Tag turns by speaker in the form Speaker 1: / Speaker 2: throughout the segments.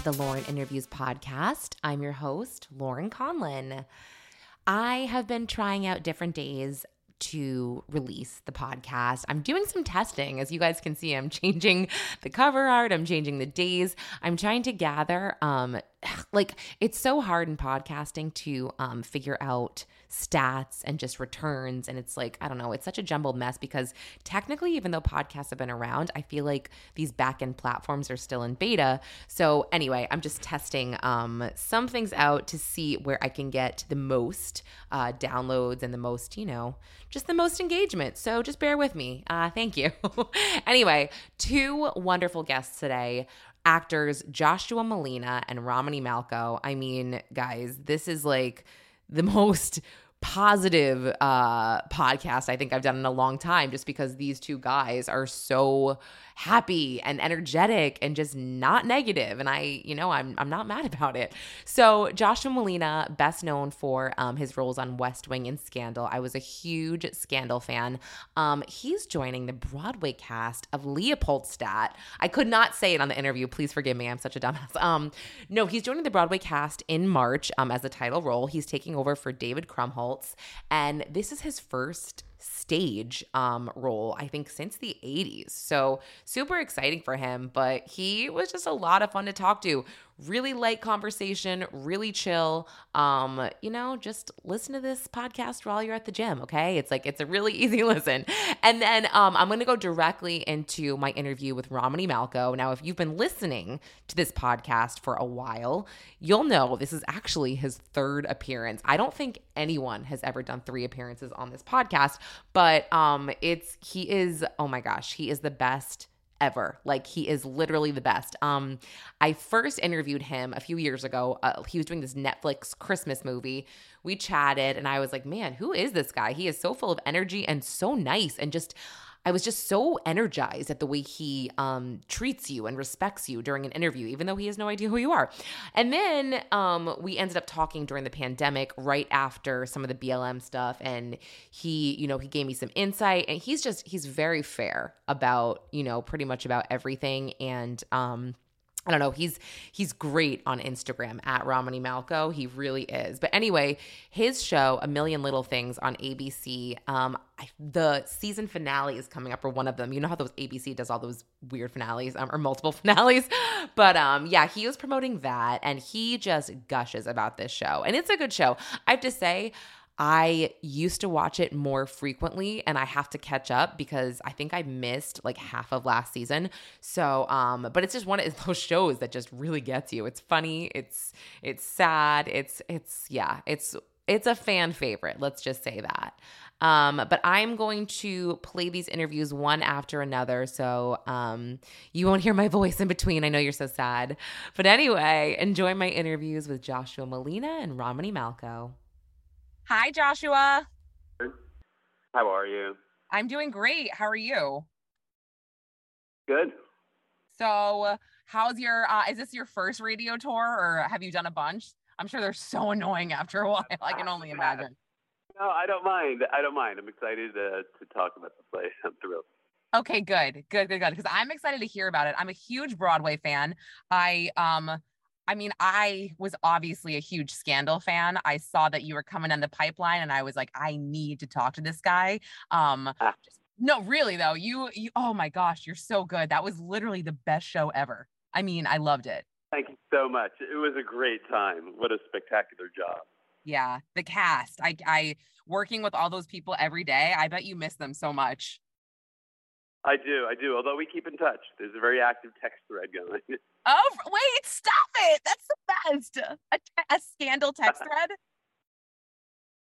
Speaker 1: To the Lauren Interviews Podcast. I'm your host, Lauren Conlin. I have been trying out different days to release the podcast. I'm doing some testing. As you guys can see, I'm changing the cover art, I'm changing the days. I'm trying to gather um like it's so hard in podcasting to um figure out stats and just returns and it's like I don't know, it's such a jumbled mess because technically even though podcasts have been around, I feel like these back-end platforms are still in beta. So anyway, I'm just testing um some things out to see where I can get the most uh downloads and the most, you know, just the most engagement. So just bear with me. Uh, thank you. anyway, two wonderful guests today actors Joshua Malina and Romany Malco. I mean, guys, this is like the most positive uh podcast I think I've done in a long time just because these two guys are so happy and energetic and just not negative and I you know I'm I'm not mad about it. So Joshua Malina best known for um, his roles on West Wing and Scandal. I was a huge Scandal fan. Um, he's joining the Broadway cast of Leopoldstadt. I could not say it on the interview. Please forgive me. I'm such a dumbass. Um, no, he's joining the Broadway cast in March um, as a title role. He's taking over for David And this is his first stage um, role, I think, since the 80s. So super exciting for him, but he was just a lot of fun to talk to really light conversation, really chill. Um, you know, just listen to this podcast while you're at the gym, okay? It's like it's a really easy listen. And then um, I'm going to go directly into my interview with Romany Malco. Now, if you've been listening to this podcast for a while, you'll know this is actually his third appearance. I don't think anyone has ever done three appearances on this podcast, but um, it's he is oh my gosh, he is the best ever. Like he is literally the best. Um, I first interviewed him a few years ago. Uh, he was doing this Netflix Christmas movie. We chatted, and I was like, "Man, who is this guy? He is so full of energy and so nice, and just." I was just so energized at the way he um, treats you and respects you during an interview, even though he has no idea who you are. And then um, we ended up talking during the pandemic, right after some of the BLM stuff, and he, you know, he gave me some insight, and he's just he's very fair about, you know, pretty much about everything, and um, I don't know. He's he's great on Instagram at Romany Malco. He really is. But anyway, his show, A Million Little Things on ABC. Um, I, the season finale is coming up, or one of them. You know how those ABC does all those weird finales, um, or multiple finales. But um, yeah, he was promoting that, and he just gushes about this show, and it's a good show. I have to say. I used to watch it more frequently and I have to catch up because I think I missed like half of last season. So um but it's just one of those shows that just really gets you. It's funny, it's it's sad, it's it's yeah, it's it's a fan favorite. Let's just say that. Um, but I'm going to play these interviews one after another. So um, you won't hear my voice in between. I know you're so sad. But anyway, enjoy my interviews with Joshua Malina and Romany Malco. Hi, Joshua.
Speaker 2: How are you?
Speaker 1: I'm doing great. How are you?
Speaker 2: Good.
Speaker 1: So, how's your? Uh, is this your first radio tour, or have you done a bunch? I'm sure they're so annoying after a while. I can only imagine.
Speaker 2: No, I don't mind. I don't mind. I'm excited to, to talk about the play. I'm thrilled.
Speaker 1: Okay, good, good, good, good. Because I'm excited to hear about it. I'm a huge Broadway fan. I um I mean, I was obviously a huge Scandal fan. I saw that you were coming on the pipeline, and I was like, I need to talk to this guy. Um, ah. no, really though, you, you, oh my gosh, you're so good. That was literally the best show ever. I mean, I loved it.
Speaker 2: Thank you so much. It was a great time. What a spectacular job.
Speaker 1: Yeah, the cast. I, I working with all those people every day. I bet you miss them so much.
Speaker 2: I do, I do. Although we keep in touch, there's a very active text thread going.
Speaker 1: Oh wait, stop it! That's the best. A, a text thread.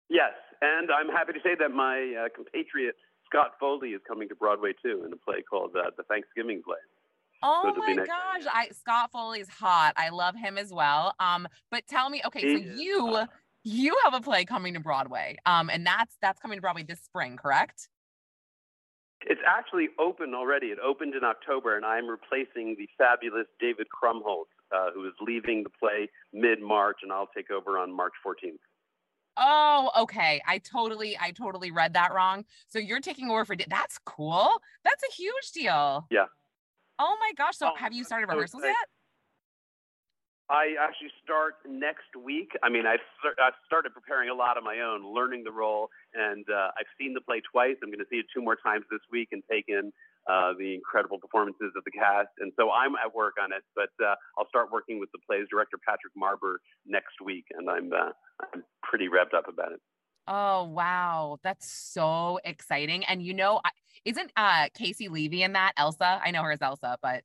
Speaker 2: Yes, and I'm happy to say that my uh, compatriot Scott Foley is coming to Broadway too in a play called uh, The Thanksgiving Play.
Speaker 3: Oh so my gosh, I Scott Foley's hot. I love him as well. Um, but tell me, okay, he so you hot. you have a play coming to Broadway. Um, and that's that's coming to Broadway this spring, correct?
Speaker 2: It's actually open already. It opened in October, and I'm replacing the fabulous David Krumholtz, uh, who is leaving the play mid March, and I'll take over on March 14th.
Speaker 3: Oh, okay. I totally, I totally read that wrong. So you're taking over for that's cool. That's a huge deal.
Speaker 2: Yeah.
Speaker 3: Oh my gosh. So oh, have you started rehearsals yet?
Speaker 2: I actually start next week. I mean, I've, I've started preparing a lot of my own, learning the role, and uh, I've seen the play twice. I'm going to see it two more times this week and take in uh, the incredible performances of the cast. And so I'm at work on it, but uh, I'll start working with the play's director, Patrick Marber, next week, and I'm, uh, I'm pretty revved up about it.
Speaker 3: Oh wow, that's so exciting! And you know, isn't uh Caissie Levy in that Elsa? I know her as Elsa, but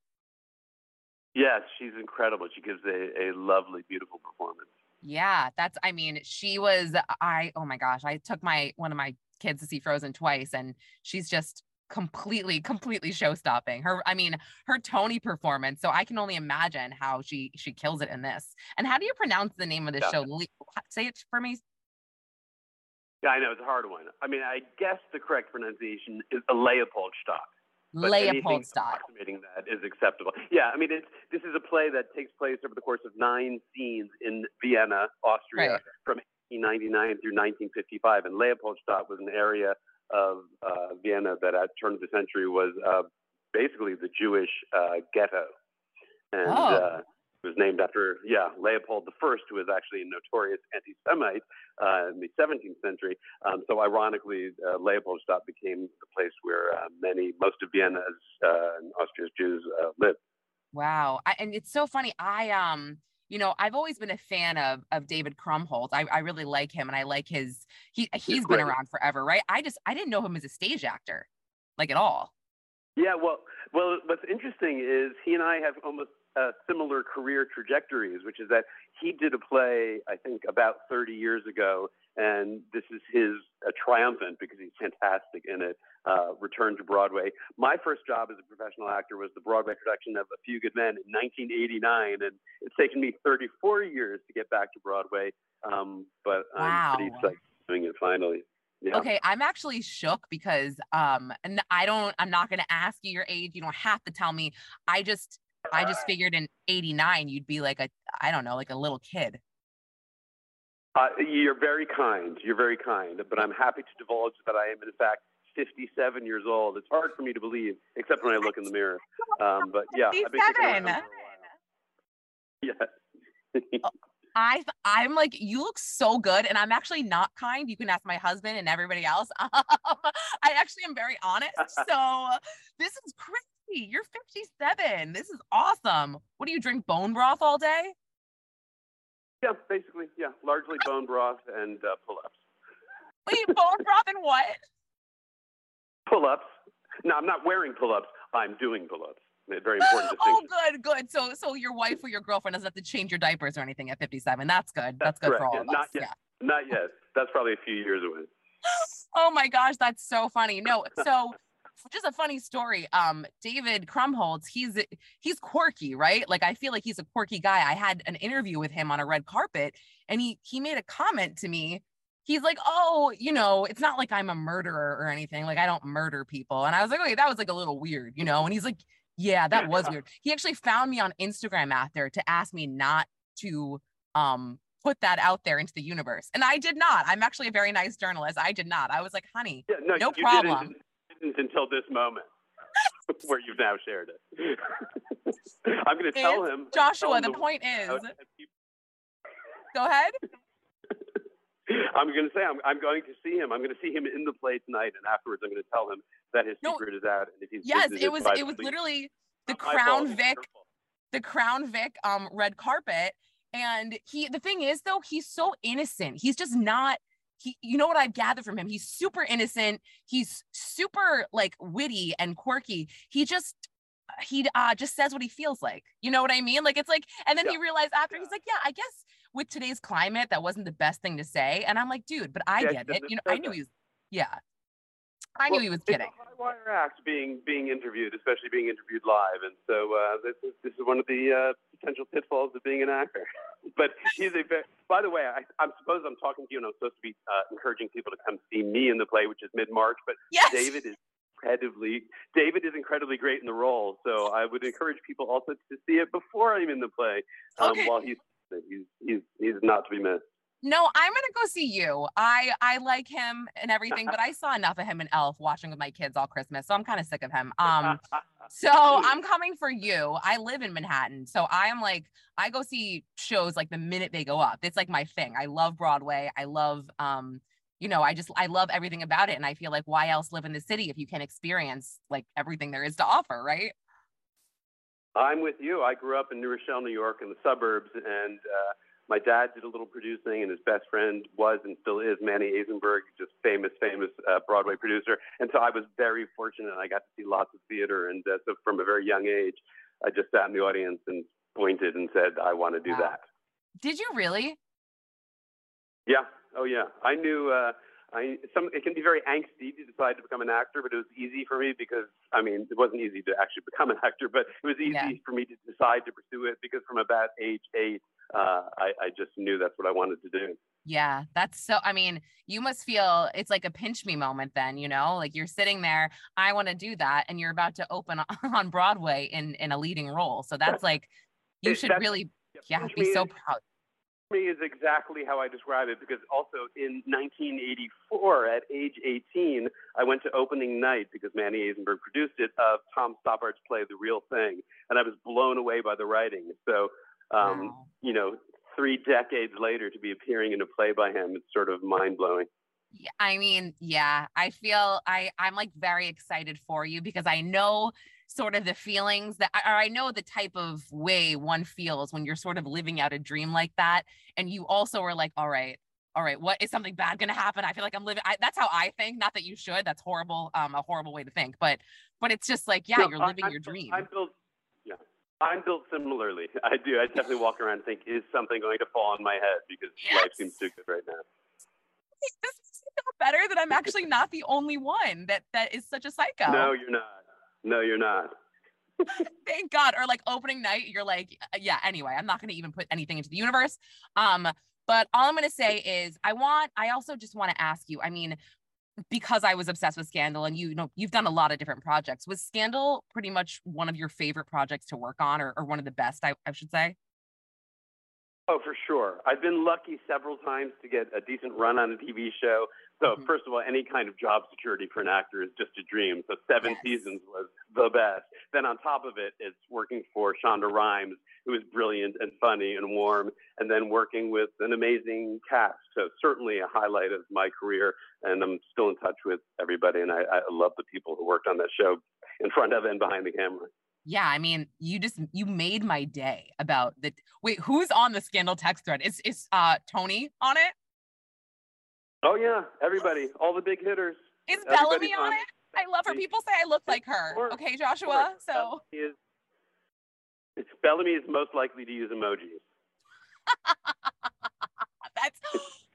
Speaker 2: yes, she's incredible. She gives a, a lovely, beautiful performance.
Speaker 3: Yeah, that's. I mean, she was. I oh my gosh, I took my one of my kids to see Frozen twice, and she's just completely completely show stopping her i mean her tony performance so i can only imagine how she she kills it in this and how do you pronounce the name of the yeah. show say it for me
Speaker 2: yeah, I know it's a hard one. I mean, I guess the correct pronunciation is a Leopoldstadt.
Speaker 3: Leopoldstadt.
Speaker 2: Approximating that is acceptable. Yeah, I mean, it's this is a play that takes place over the course of nine scenes in Vienna, Austria, right. from 1899 through 1955. And Leopoldstadt was an area of uh, Vienna that, at turn of the century, was uh, basically the Jewish uh, ghetto. And oh. Uh, it was named after, yeah, Leopold I, who was actually a notorious anti-Semite uh, in the 17th century. Um, so ironically, uh, Leopoldstadt became the place where uh, many, most of Vienna's uh, and Austria's Jews uh, lived.
Speaker 3: Wow, I, and it's so funny. I um, you know, I've always been a fan of of David Krumholtz. I, I really like him, and I like his he he's been around forever, right? I just I didn't know him as a stage actor, like at all.
Speaker 2: Yeah, well, well, what's interesting is he and I have almost uh, similar career trajectories, which is that he did a play, I think, about 30 years ago, and this is his uh, triumphant because he's fantastic in it. Uh, return to Broadway. My first job as a professional actor was the Broadway production of A Few Good Men in 1989, and it's taken me 34 years to get back to Broadway. Um, but wow. I'm pretty excited doing it finally.
Speaker 3: Yeah. Okay, I'm actually shook because um and I don't I'm not going to ask you your age. You don't have to tell me. I just I just figured in 89 you'd be like a I don't know, like a little kid.
Speaker 2: Uh, you're very kind. You're very kind, but I'm happy to divulge that I am in fact 57 years old. It's hard for me to believe, except when I look in the mirror. Um, but yeah,
Speaker 3: 57.
Speaker 2: Yeah.
Speaker 3: Oh, I I'm like you look so good, and I'm actually not kind. You can ask my husband and everybody else. Um, I actually am very honest. So this is crazy. You're 57. This is awesome. What do you drink bone broth all day?
Speaker 2: Yeah, basically, yeah, largely bone broth and uh, pull-ups.
Speaker 3: Wait, bone broth and what?
Speaker 2: Pull-ups. No, I'm not wearing pull-ups. I'm doing pull-ups. Very important to me. Oh,
Speaker 3: good, good. So, so your wife or your girlfriend doesn't have to change your diapers or anything at 57. That's good. That's, That's good correct. for all yeah, of
Speaker 2: not
Speaker 3: us.
Speaker 2: Yet. Yeah. Not yet. That's probably a few years away.
Speaker 3: oh my gosh, that's so funny. No, so just a funny story. Um, David Krumholtz, he's he's quirky, right? Like I feel like he's a quirky guy. I had an interview with him on a red carpet, and he he made a comment to me. He's like, "Oh, you know, it's not like I'm a murderer or anything. Like I don't murder people." And I was like, "Okay, that was like a little weird, you know." And he's like, "Yeah, that was weird." He actually found me on Instagram after to ask me not to um put that out there into the universe. And I did not. I'm actually a very nice journalist. I did not. I was like, honey, yeah, no, no problem
Speaker 2: until this moment where you've now shared it. I'm going to tell him.
Speaker 3: Joshua, the, the point is. Go ahead.
Speaker 2: I'm going to say I'm, I'm going to see him. I'm going to see him in the play tonight, and afterwards I'm going to tell him that his no, secret is out. And if he's
Speaker 3: yes, it was it was literally the Crown Vic, the Crown Vic um red carpet, and he. The thing is though, he's so innocent. He's just not he you know what I've gathered from him? He's super innocent. He's super like witty and quirky. He just he uh just says what he feels like. You know what I mean? Like it's like and then yeah. he realized after yeah. he's like, "Yeah, I guess with today's climate, that wasn't the best thing to say. And I'm like, dude, but I
Speaker 2: Yeah,
Speaker 3: get it. You know, I knew he was, yeah. I
Speaker 2: Well,
Speaker 3: knew he was
Speaker 2: it's a
Speaker 3: kidding.
Speaker 2: high wire act being being interviewed, especially being interviewed live, and so uh, this is this is one of the uh, potential pitfalls of being an actor. but he's a very. By the way, I, I'm suppose I'm talking to you, and I'm supposed to be uh, encouraging people to come see me in the play, which is mid March. But
Speaker 3: Yes.
Speaker 2: David is incredibly David is incredibly great in the role, so I would encourage people also to see it before I'm in the play. Um,
Speaker 3: Okay.
Speaker 2: While he's he's he's he's not to be missed.
Speaker 3: No, I'm gonna go see you. I I like him and everything, but I saw enough of him in Elf watching with my kids all Christmas, so I'm kind of sick of him. Um, so I'm coming for you. I live in Manhattan, so I am like I go see shows like the minute they go up. It's like my thing. I love Broadway. I love um, you know, I just I love everything about it, and I feel like why else live in the city if you can't experience like everything there is to offer, right?
Speaker 2: I'm with you. I grew up in New Rochelle, New York, in the suburbs, and uh, my dad did a little producing, and his best friend was and still is Manny Azenberg, just famous, famous uh, Broadway producer. And so I was very fortunate. I got to see lots of theater, and uh, so from a very young age, I just sat in the audience and pointed and said, "I want to do
Speaker 3: Wow.
Speaker 2: that."
Speaker 3: Did you really?
Speaker 2: Yeah. Oh, yeah. I knew. Uh, I some it can be very angsty to decide to become an actor, but it was easy for me because I mean it wasn't easy to actually become an actor, but it was easy
Speaker 3: Yeah.
Speaker 2: for me to decide to pursue it because from about age eight, uh, I, I just knew that's what I wanted to do.
Speaker 3: Yeah, that's so. I mean, you must feel it's like a pinch me moment then, you know, like you're sitting there, I want to do that, and you're about to open on Broadway in in a leading role. So that's like, you should really, yeah, be so proud.
Speaker 2: me is exactly how I describe it because also in 1984, at age 18, I went to opening night because Manny Azenberg produced it of Tom Stoppard's play The Real Thing, and I was blown away by the writing. So, um,
Speaker 3: Wow.
Speaker 2: you know, three decades later to be appearing in a play by him, it's sort of mind blowing.
Speaker 3: Yeah, I mean, yeah, I feel I I'm like very excited for you because I know sort of the feelings that or I know the type of way one feels when you're sort of living out a dream like that and you also are like all right all right what is something bad going to happen I feel like I'm living I, that's how I think not that you should that's horrible um a horrible way to think but but it's just like yeah
Speaker 2: No,
Speaker 3: you're
Speaker 2: I-
Speaker 3: living
Speaker 2: I'm
Speaker 3: your dream
Speaker 2: I'm built. I'm built similarly. I do. I definitely walk around and think, is something going to fall on my head because life seems too good right now.
Speaker 3: this is better that I'm actually not the only one that that is such a psycho
Speaker 2: No, you're not. No, you're not.
Speaker 3: thank god or like opening night you're like uh, yeah anyway i'm not going to even put anything into the universe um but all i'm going to say is i want i also just want to ask you i mean because i was obsessed with scandal and you, you know you've done a lot of different projects. Was scandal pretty much one of your favorite projects to work on or, or one of the best I, I should say
Speaker 2: Oh, for sure. I've been lucky several times to get a decent run on a TV show. So,
Speaker 3: Mhm.
Speaker 2: first of all, any kind of job security for an actor is just a dream. So, seven
Speaker 3: Yes.
Speaker 2: seasons was the best. Then, on top of it, it's working for Shonda Rhimes, who is brilliant and funny and warm, and then working with an amazing cast. So, certainly a highlight of my career. And I'm still in touch with everybody, and I, I love the people who worked on that show in front of and behind the camera.
Speaker 3: Yeah i mean you just you made my day about the wait who's on the scandal text thread? Is is uh tony on it?
Speaker 2: Oh, yeah, everybody, all the big hitters.
Speaker 3: is
Speaker 2: Everybody's
Speaker 3: bellamy on it? i love her. People say i look like her. okay joshua so.
Speaker 2: is, it's Bellamy is most likely to use emojis.
Speaker 3: That's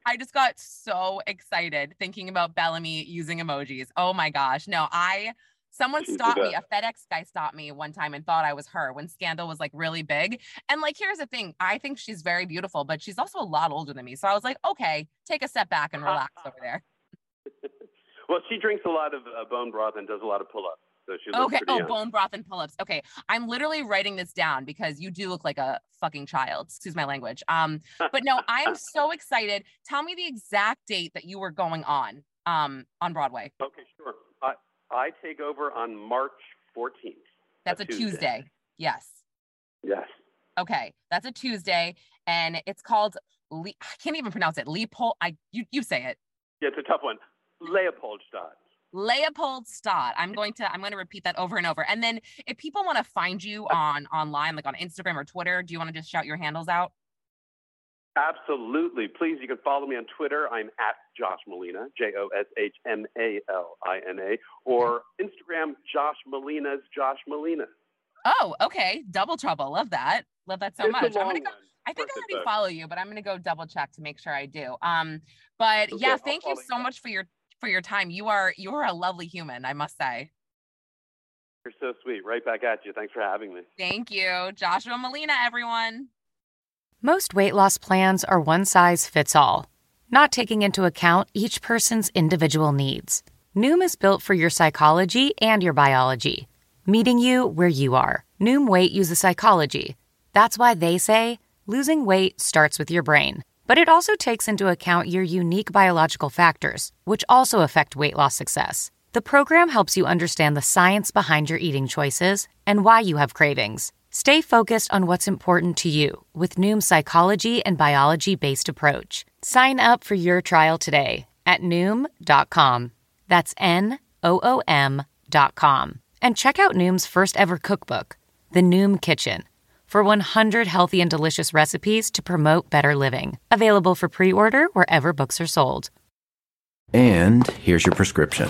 Speaker 3: I just got so excited thinking about Bellamy using emojis. Oh my gosh. No, I someone stopped me. A. FedEx guy stopped me one time and thought I was her when Scandal was like really big. And like here's the thing, I think she's very beautiful, but she's also a lot older than me. So I was like, okay, take a step back and relax over there.
Speaker 2: Well, she drinks a lot of uh, bone broth and does a lot of pull-ups, so she looks
Speaker 3: Okay. Oh,
Speaker 2: young.
Speaker 3: bone broth and pull-ups. Okay. I'm literally writing this down because you do look like a fucking child. Excuse my language. Um, but no, I'm so excited. Tell me the exact date that you were going on um on Broadway.
Speaker 2: Okay, sure. I I take over on March 14th.
Speaker 3: That's a Tuesday. Yes.
Speaker 2: Yes.
Speaker 3: Okay. That's a Tuesday. And it's called Le- I can't even pronounce it. Leopold. I you you say it.
Speaker 2: Yeah, it's a tough one. Leopoldstadt.
Speaker 3: Leopold Stott. I'm going to I'm going to repeat that over and over. And then if people want to find you on online, like on Instagram or Twitter, do you want to just shout your handles out?
Speaker 2: Absolutely. Please, you can follow me on Twitter. I'm at Josh Malina, J O S H M A L I N A, or Instagram, Josh Malina's Josh Malina.
Speaker 3: Oh, okay. Double trouble. Love that. Love that so
Speaker 2: it's
Speaker 3: much. I'm gonna go.
Speaker 2: one.
Speaker 3: I think I already follow you, but I'm gonna go double check to make sure I do. Um, but okay, yeah, thank you so you. much for your for your time. You are you are a lovely human, I must say.
Speaker 2: You're so sweet. Right back at you. Thanks for having me.
Speaker 3: Thank you. Joshua Malina, everyone.
Speaker 4: Most weight loss plans are one size fits all, not taking into account each person's individual needs. Noom is built for your psychology and your biology, meeting you where you are. Noom Weight uses psychology. That's why they say losing weight starts with your brain. But it also takes into account your unique biological factors, which also affect weight loss success. The program helps you understand the science behind your eating choices and why you have cravings. Stay focused on what's important to you with Noom's psychology and biology based approach. Sign up for your trial today at Noom.com. That's N O O M.com. And check out Noom's first ever cookbook, The Noom Kitchen, for 100 healthy and delicious recipes to promote better living. Available for pre order wherever books are sold.
Speaker 5: And here's your prescription.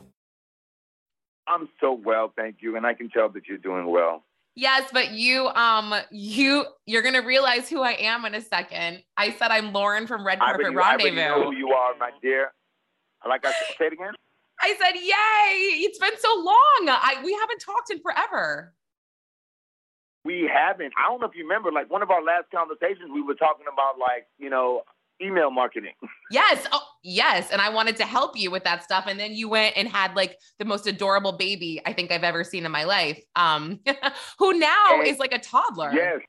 Speaker 6: I'm so well, thank you, and I can tell that you're doing well.
Speaker 3: Yes, but you um you you're gonna realize who I am in a second. I said I'm Lauren from Red Carpet
Speaker 6: I already,
Speaker 3: Rendezvous.
Speaker 6: I know who you are, my dear. Like I say it again.
Speaker 3: I said, "Yay! It's been so long. I we haven't talked in forever."
Speaker 6: We haven't. I don't know if you remember, like one of our last conversations, we were talking about like you know email marketing.
Speaker 3: Yes. Oh, yes. And I wanted to help you with that stuff. And then you went and had like the most adorable baby I think I've ever seen in my life. Um, who now is like a toddler.
Speaker 6: Yes.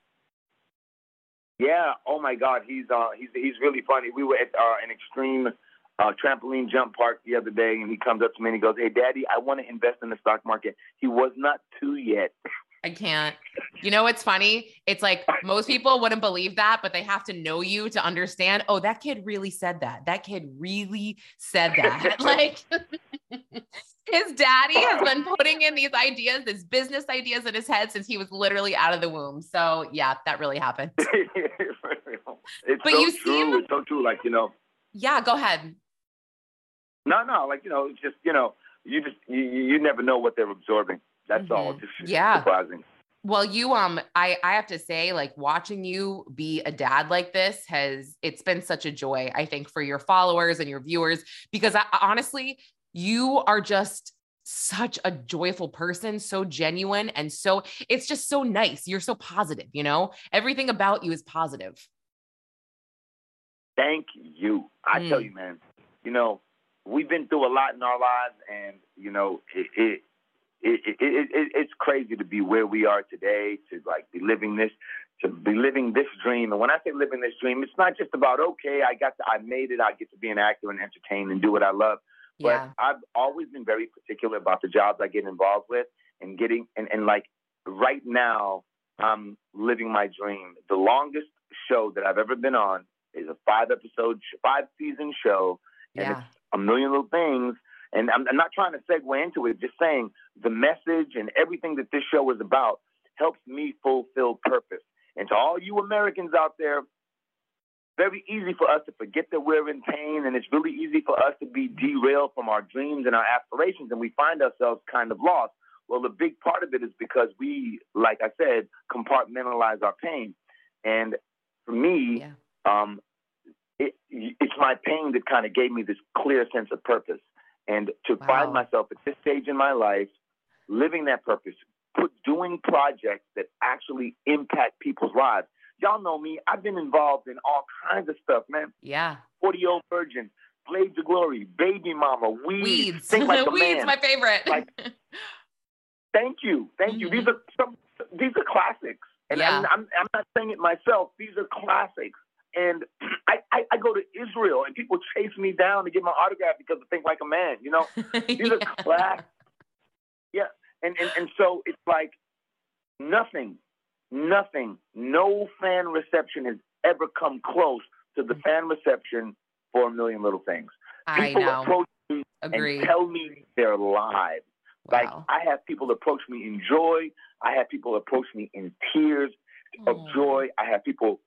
Speaker 6: Yeah. Oh my God. He's uh he's he's really funny. We were at uh, an extreme uh, trampoline jump park the other day, and he comes up to me and he goes, "Hey, Daddy, I want to invest in the stock market." He was not two yet.
Speaker 3: I can't. You know what's funny? It's like most people wouldn't believe that, but they have to know you to understand. Oh, that kid really said that. That kid really said that. like his daddy has been putting in these ideas, these business ideas in his head since he was literally out of the womb. So yeah, that really happened.
Speaker 6: it's
Speaker 3: but
Speaker 6: so
Speaker 3: you
Speaker 6: true.
Speaker 3: seem
Speaker 6: it's so true. Like you know.
Speaker 3: Yeah, go ahead.
Speaker 6: No, no, like you know, it's just you know, you just you, you never know what they're absorbing. That's mm-hmm. all. Just
Speaker 3: yeah.
Speaker 6: surprising.
Speaker 3: Well, you um I I have to say like watching you be a dad like this has it's been such a joy I think for your followers and your viewers because I, honestly you are just such a joyful person, so genuine and so it's just so nice. You're so positive, you know? Everything about you is positive.
Speaker 6: Thank you. I mm. tell you, man. You know, we've been through a lot in our lives and you know, it, it it, it, it, it's crazy to be where we are today, to like be living this, to be living this dream. And when I say living this dream, it's not just about okay, I got to, I made it, I get to be an actor and entertain and do what I love.
Speaker 3: Yeah.
Speaker 6: But I've always been very particular about the jobs I get involved with and getting and, and like right now I'm living my dream. The longest show that I've ever been on is a five episode, five season show, and
Speaker 3: yeah.
Speaker 6: it's a million little things and I'm, I'm not trying to segue into it, just saying the message and everything that this show is about helps me fulfill purpose. And to all you Americans out there, very easy for us to forget that we're in pain, and it's really easy for us to be derailed from our dreams and our aspirations, and we find ourselves kind of lost. Well, a big part of it is because we, like I said, compartmentalize our pain. And for me,
Speaker 3: yeah.
Speaker 6: um, it, it's my pain that kind of gave me this clear sense of purpose. And to wow. find myself at this stage in my life, living that purpose, put doing projects that actually impact people's lives. Y'all know me. I've been involved in all kinds of stuff, man.
Speaker 3: Yeah.
Speaker 6: 40 year old virgin, Blades of Glory, Baby Mama, Weeds.
Speaker 3: Weeds.
Speaker 6: Think like
Speaker 3: Weeds,
Speaker 6: man.
Speaker 3: my favorite.
Speaker 6: like, thank you. Thank you. These mm-hmm. are some these are classics. And
Speaker 3: yeah.
Speaker 6: I'm, I'm, I'm not saying it myself. These are classics. And I, I, I, go to Israel and people chase me down to get my autograph because I think like a man, you know? These yeah. are class. Yeah. And, and, and so it's like nothing, nothing, no fan reception has ever come close to the mm-hmm. fan reception for a million little things. People
Speaker 3: I know.
Speaker 6: approach me
Speaker 3: Agree.
Speaker 6: and tell me their lives. Like
Speaker 3: Wow.
Speaker 6: I have people approach me in joy. I have people approach me in tears of
Speaker 3: Aw.
Speaker 6: joy. I have people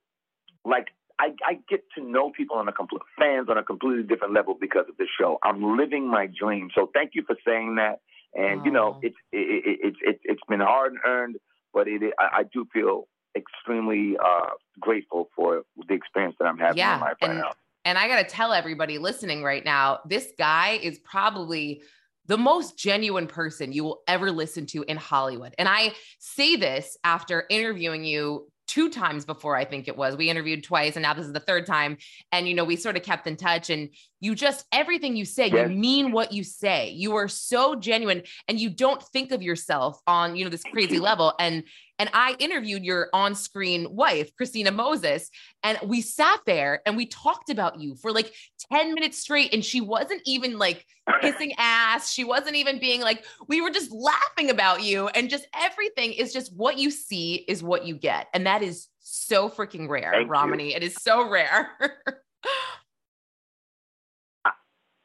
Speaker 6: like I, I get to know people on a complete fans on a completely different level because of this show. I'm living my dream. So thank you for saying that. And you know, it's it, it, it's it's it's been hard and earned, but it I, I do feel extremely uh, grateful for the experience that I'm having
Speaker 3: Yeah,
Speaker 6: in life right
Speaker 3: and-
Speaker 6: now.
Speaker 3: And I got to tell everybody listening right now, this guy is probably the most genuine person you will ever listen to in Hollywood. And I say this after interviewing you two times before, I think it was. We interviewed twice, and now this is the third time. And, you know, we sort of kept in touch. And you just, everything you say,
Speaker 6: Yes.
Speaker 3: you mean what you say. You are so genuine and you don't think of yourself on, you know, this crazy level. And, and I interviewed your on screen wife, Christina Moses, and we sat there and we talked about you for like 10 minutes straight. And she wasn't even like kissing ass. She wasn't even being like, we were just laughing about you. And just everything is just what you see is what you get. And that is so freaking rare,
Speaker 6: Thank you.
Speaker 3: Romany. It is so rare.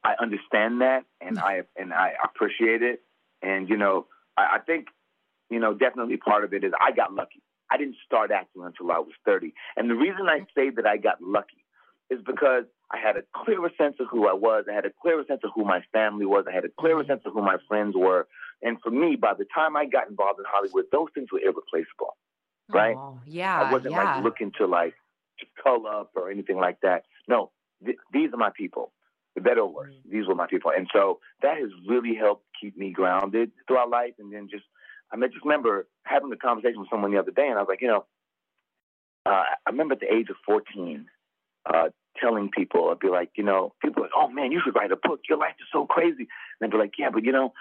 Speaker 6: I understand that, and I and I appreciate it. And you know, I, I think, you know, definitely part of it is I got lucky. I didn't start acting until I was 30, and the reason I say that I got lucky is because I had a clearer sense of who I was. I had a clearer sense of who my family was. I had a clearer mm-hmm. sense of who my friends were. And for me, by the time I got involved in Hollywood, those things were irreplaceable. Right?
Speaker 3: Oh, yeah.
Speaker 6: I wasn't
Speaker 3: yeah.
Speaker 6: like looking to like to color up or anything like that. No, th- these are my people. The better or worse, mm-hmm. these were my people, and so that has really helped keep me grounded throughout life. And then just, I mean, just remember having a conversation with someone the other day, and I was like, you know, uh, I remember at the age of fourteen, uh, telling people, I'd be like, you know, people are like, oh man, you should write a book. Your life is so crazy, and I'd be like, yeah, but you know,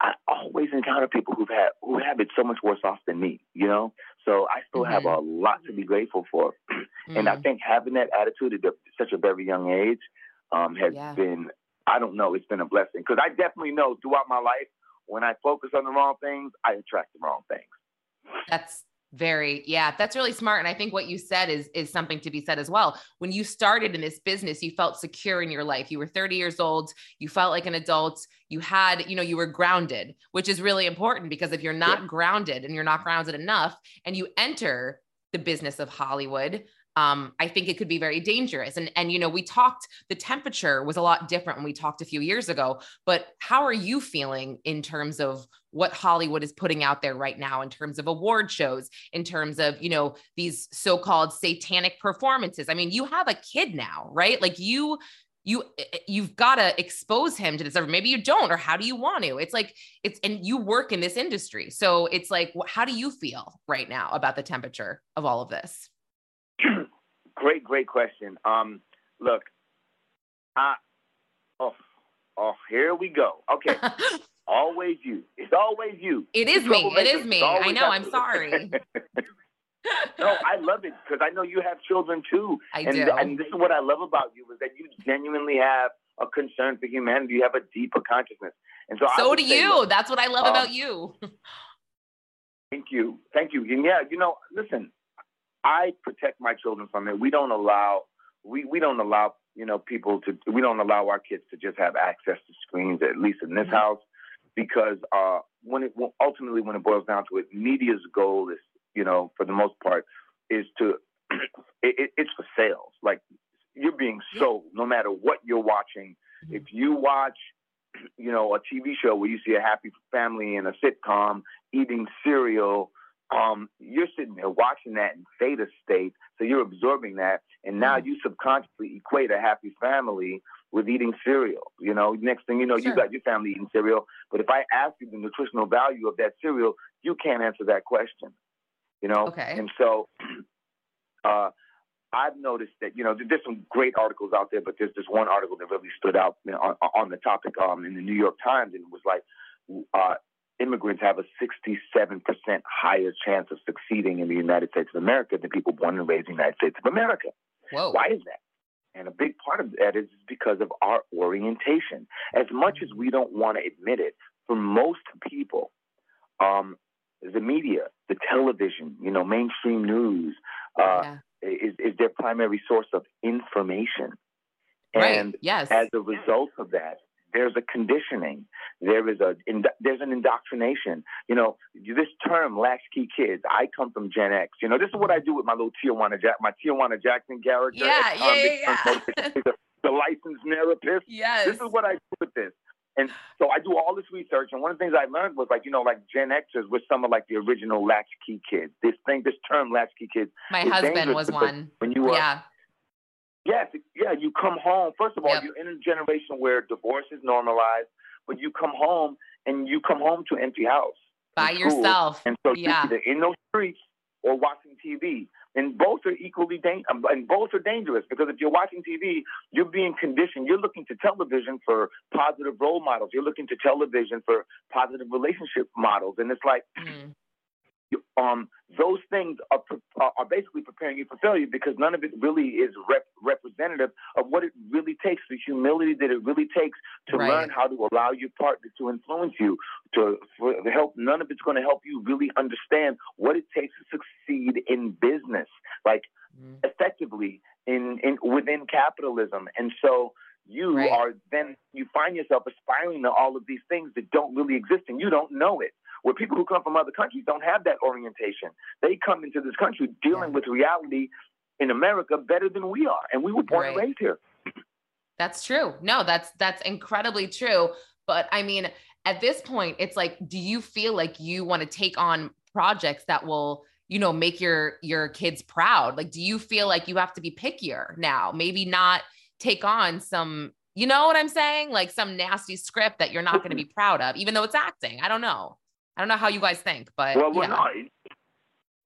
Speaker 6: I always encounter people who've had who have it so much worse off than me, you know. So I still have a lot to be grateful for, and I
Speaker 3: Mm.
Speaker 6: think having that attitude at such a very young age um, has
Speaker 3: Yeah.
Speaker 6: been, I don't know, it's been a blessing because I definitely know throughout my life when I focus on the wrong things, I attract the wrong things.
Speaker 3: That's very yeah that's really smart and i think what you said is is something to be said as well. When you started in this business you felt secure in your life. You were 30 years old you felt like an adult you had you know you were grounded which is really important because if you're not grounded and you're not grounded enough and you enter the business of hollywood um, I think it could be very dangerous. And and you know, we talked. The temperature was a lot different when we talked a few years ago. But how are you feeling in terms of what Hollywood is putting out there right now, in terms of award shows, in terms of you know these so-called satanic performances? I mean, you have a kid now, right? Like you. You you've got to expose him to this, or maybe you don't, or how do you want to? It's like it's and you work in this industry, so it's like, how do you feel right now about the temperature of all of this?
Speaker 6: great, great question. Um, look, I, oh, oh, here we go. Okay, always you. It's always you.
Speaker 3: It is me. It is me. I know. I'm sorry.
Speaker 6: no, I love it because I know you have children too.
Speaker 3: I
Speaker 6: and,
Speaker 3: do.
Speaker 6: and this is what I love about you is that you genuinely have a concern for humanity. You have a deeper consciousness. And so,
Speaker 3: so do
Speaker 6: say,
Speaker 3: you.
Speaker 6: look,
Speaker 3: That's what I love
Speaker 6: um,
Speaker 3: about you.
Speaker 6: Thank you. Thank you. And yeah, you know, listen, I protect my children from it. We don't allow we, we don't allow, you know, people to we don't allow our kids to just have access to screens, at least in this house, because uh when it when- ultimately when it boils down to it, media's goal is, you know, for the most part, is to it, it, it's for sales. Like you're being sold no matter what you're watching. If you watch you know, a TV show where you see a happy family in a sitcom eating cereal, um, you're sitting there watching that in theta state, so you're absorbing that, and now you subconsciously equate a happy family with eating cereal. You know, next thing you know,
Speaker 3: Sure.
Speaker 6: you got your family eating cereal, but if I ask you the nutritional value of that cereal, you can't answer that question. You know,
Speaker 3: Okay.
Speaker 6: and so uh, I've noticed that you know there's some great articles out there, but there's this one article that really stood out you know, on, on the topic um, in the New York Times, and it was like uh, immigrants have a 67% higher chance of succeeding in the United States of America than people born and raised in the United States of America.
Speaker 3: Whoa.
Speaker 6: Why is that? And a big part of that is because of our orientation. As much as we don't want to admit it, for most people, um, the media, the television, you know, mainstream news, uh,
Speaker 3: Yeah.
Speaker 6: is, is their primary source of information.
Speaker 3: Right,
Speaker 6: And
Speaker 3: yes.
Speaker 6: as a result of that, there's a conditioning. There is a there's an indoctrination. You know, this term latchkey kids. I come from Gen X. You know, this is what I do with my little Tijuana Jack, my Tijuana Jackson character.
Speaker 3: Yeah,
Speaker 6: It's um,
Speaker 3: yeah,
Speaker 6: convict-
Speaker 3: yeah,
Speaker 6: the, the licensed therapist.
Speaker 3: yes.
Speaker 6: This is what I do with this. And so I do all this research, and one of the things I learned was like, you know, like Gen Xers were some of like the original latchkey kids. This thing, this term latchkey kids.
Speaker 3: My husband was one.
Speaker 6: When you were,
Speaker 3: Yeah.
Speaker 6: Yes, yeah, you come home. First of all,
Speaker 3: Yep.
Speaker 6: you're in a generation where divorce is normalized, but you come home and you come home to an empty house.
Speaker 3: By yourself.
Speaker 6: And so
Speaker 3: Yeah.
Speaker 6: you're either in those streets or watching TV. And both are equally dang- um, and both are dangerous because if you're watching TV, you're being conditioned. You're looking to television for positive role models. You're looking to television for positive relationship models. And it's like
Speaker 3: Mm.
Speaker 6: Um, those things are, pre- are are basically preparing you for failure because none of it really is rep- representative of what it really takes, the humility that it really takes to
Speaker 3: Right.
Speaker 6: learn how to allow your partner to influence you, to, for, to help. None of it's going to help you really understand what it takes to succeed in business, like
Speaker 3: Mm.
Speaker 6: effectively in, in within capitalism. And so you
Speaker 3: Right.
Speaker 6: are then you find yourself aspiring to all of these things that don't really exist and you don't know it. Where people who come from other countries don't have that orientation. They come into this country dealing
Speaker 3: Yeah.
Speaker 6: with reality in America better than we are. And we were born and raised here.
Speaker 3: That's true. No, that's that's incredibly true. But I mean, at this point, it's like, do you feel like you want to take on projects that will, you know, make your your kids proud? Like, do you feel like you have to be pickier now? Maybe not take on some, you know what I'm saying? Like some nasty script that you're not going to be proud of, even though it's acting. I don't know. I don't know how you guys think, but
Speaker 6: Well, well,
Speaker 3: yeah.
Speaker 6: no,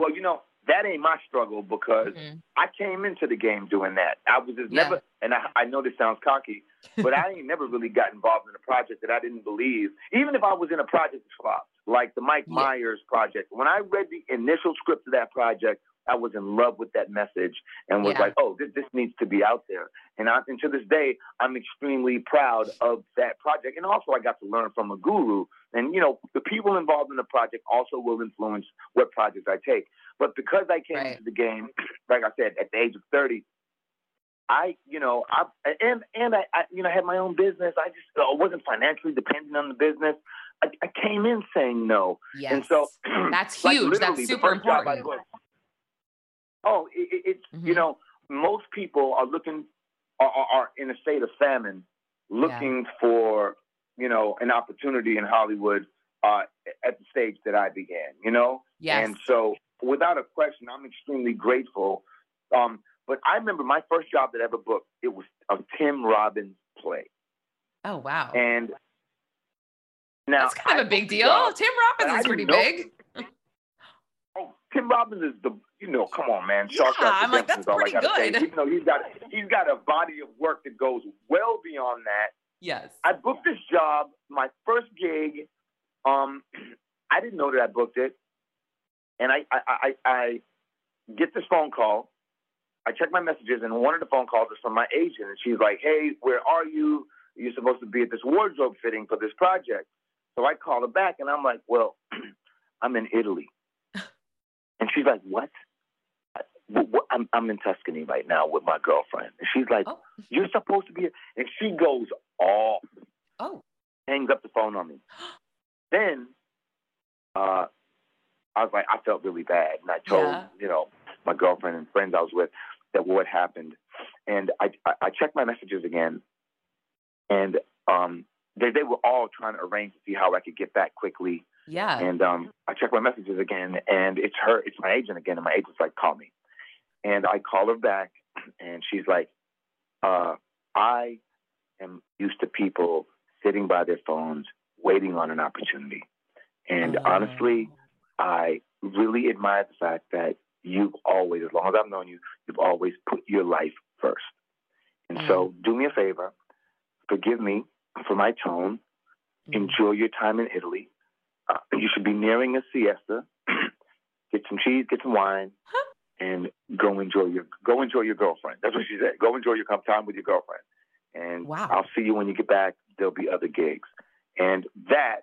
Speaker 6: well, you know, that ain't my struggle because
Speaker 3: Mhm.
Speaker 6: I came into the game doing that. I was just
Speaker 3: Yeah.
Speaker 6: never, and I, I know this sounds cocky, but I ain't never really got involved in a project that I didn't believe. Even if I was in a project that flopped, like the Mike
Speaker 3: Yeah.
Speaker 6: Myers project. When I read the initial script of that project, I was in love with that message and was
Speaker 3: Yeah.
Speaker 6: like, oh, this, this needs to be out there. And, I, and to this day, I'm extremely proud of that project. And also, I got to learn from a guru. And, you know, the people involved in the project also will influence what projects I take. But because I came
Speaker 3: Right.
Speaker 6: into the game, like I said, at the age of 30, I, you know, I and and I, I you know, had my own business. I just I wasn't financially dependent on the business. I, I came in saying no,
Speaker 3: yes.
Speaker 6: and so
Speaker 3: that's huge.
Speaker 6: literally,
Speaker 3: That's super
Speaker 6: I
Speaker 3: important.
Speaker 6: booked- oh, it, it, it's you know, most people are looking are, are, are in a state of famine, looking for you know an opportunity in Hollywood uh, at the stage that I began. You know,
Speaker 3: Yes.
Speaker 6: and so, without a question, I'm extremely grateful. Um, but I remember my first job that I ever booked. It was a Tim Robbins play,
Speaker 3: oh wow.
Speaker 6: and now
Speaker 3: That's kind of
Speaker 6: I
Speaker 3: a big deal.
Speaker 6: job,
Speaker 3: Tim Robbins is pretty
Speaker 6: didn't know-
Speaker 3: big.
Speaker 6: Oh, Tim Robbins is the you know, come on, man. Shawshank
Speaker 3: Yeah, I'm like, that's pretty
Speaker 6: gotta say.
Speaker 3: good.
Speaker 6: Even though he's got he's got a body of work that goes well beyond that.
Speaker 3: Yes.
Speaker 6: I booked this job, my first gig. Um, I didn't know that I booked it, and I I, I, I get this phone call. I check my messages, and one of the phone calls is from my agent, and she's like, "Hey, where are you? You're supposed to be at this wardrobe fitting for this project." So I call her back, and I'm like, "Well, I'm in Italy," and she's like, "What?" I- "Wh- wh- I'm I'm in Tuscany right now with my girlfriend, and she's like,
Speaker 3: Oh.
Speaker 6: "You're supposed to be," Here. and she goes off
Speaker 3: Oh.
Speaker 6: hangs up the phone on me. Then uh, I was like, I felt really bad, and I told
Speaker 3: Yeah.
Speaker 6: you know my girlfriend and friends I was with that what happened, and I I, I checked my messages again, and um, they they were all trying to arrange to see how I could get back quickly,
Speaker 3: Yeah.
Speaker 6: and um, I checked my messages again, and it's her, it's my agent again, and my agent's like, call me, and I call her back, and she's like, uh, I am used to people sitting by their phones waiting on an opportunity. And
Speaker 3: Oh.
Speaker 6: honestly, I really admire the fact that you've always, as long as I've known you, you've always put your life first. And so do me a favor, forgive me for my tone,
Speaker 3: Mm.
Speaker 6: enjoy your time in Italy. Uh, you should be nearing a siesta. get some cheese, get some wine, and go enjoy your go enjoy your girlfriend. That's what she said. Go enjoy your time with your girlfriend. And
Speaker 3: Wow.
Speaker 6: I'll see you when you get back. There'll be other gigs. And that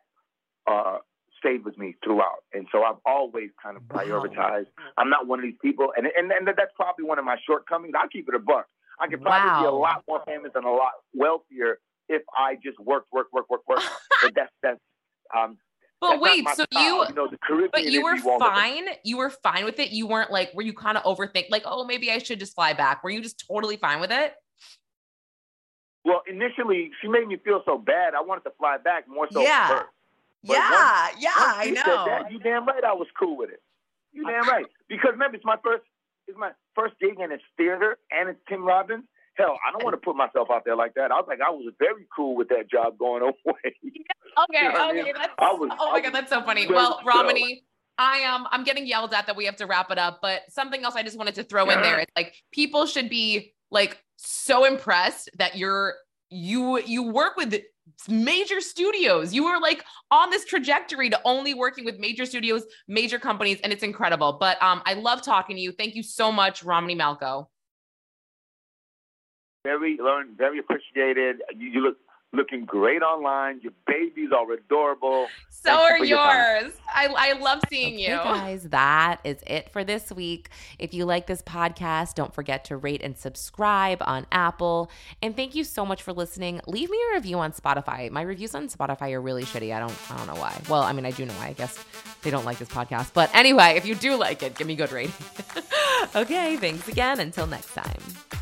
Speaker 6: uh, stayed with me throughout, and so I've always kind of prioritized. Wow. I'm not one of these people, and and and that's probably one of my shortcomings. I keep it a buck. I could probably wow. be a lot more famous and a lot wealthier if I just worked, work, work, work, work. but that's that's um.
Speaker 3: But wait, so style. you, you know, but you were fine. You were fine with it. You weren't like, were you kind of overthink, like, oh, maybe I should just fly back? Were you just totally fine with it?
Speaker 6: Well, initially, she made me feel so bad. I wanted to fly back more so.
Speaker 3: Yeah. yeah, once, yeah, once I know.
Speaker 6: That, you damn right. I was cool with it. You damn right. Because remember, it's my first, it's my first gig, and it's theater, and it's Tim Robbins. Hell, I don't want to put myself out there like that. I was like, I was very cool with that job going away.
Speaker 3: okay, you know okay, I mean? that's, was, oh my god, that's so funny. Well, Romany, I am um, I'm getting yelled at that we have to wrap it up, but something else I just wanted to throw in there is like people should be like so impressed that you're you you work with major studios. You were like on this trajectory to only working with major studios, major companies, and it's incredible. But um, I love talking to you. Thank you so much, Romany Malco.
Speaker 6: Very learned, very appreciated. You, you look looking great online. Your babies are adorable.
Speaker 3: So are you yours. I, I love seeing okay, you. guys, that is it for this week. If you like this podcast, don't forget to rate and subscribe on Apple. And thank you so much for listening. Leave me a review on Spotify. My reviews on Spotify are really shitty. I don't I don't know why. Well, I mean, I do know why. I guess they don't like this podcast. But anyway, if you do like it, give me a good rating. okay, thanks again. Until next time.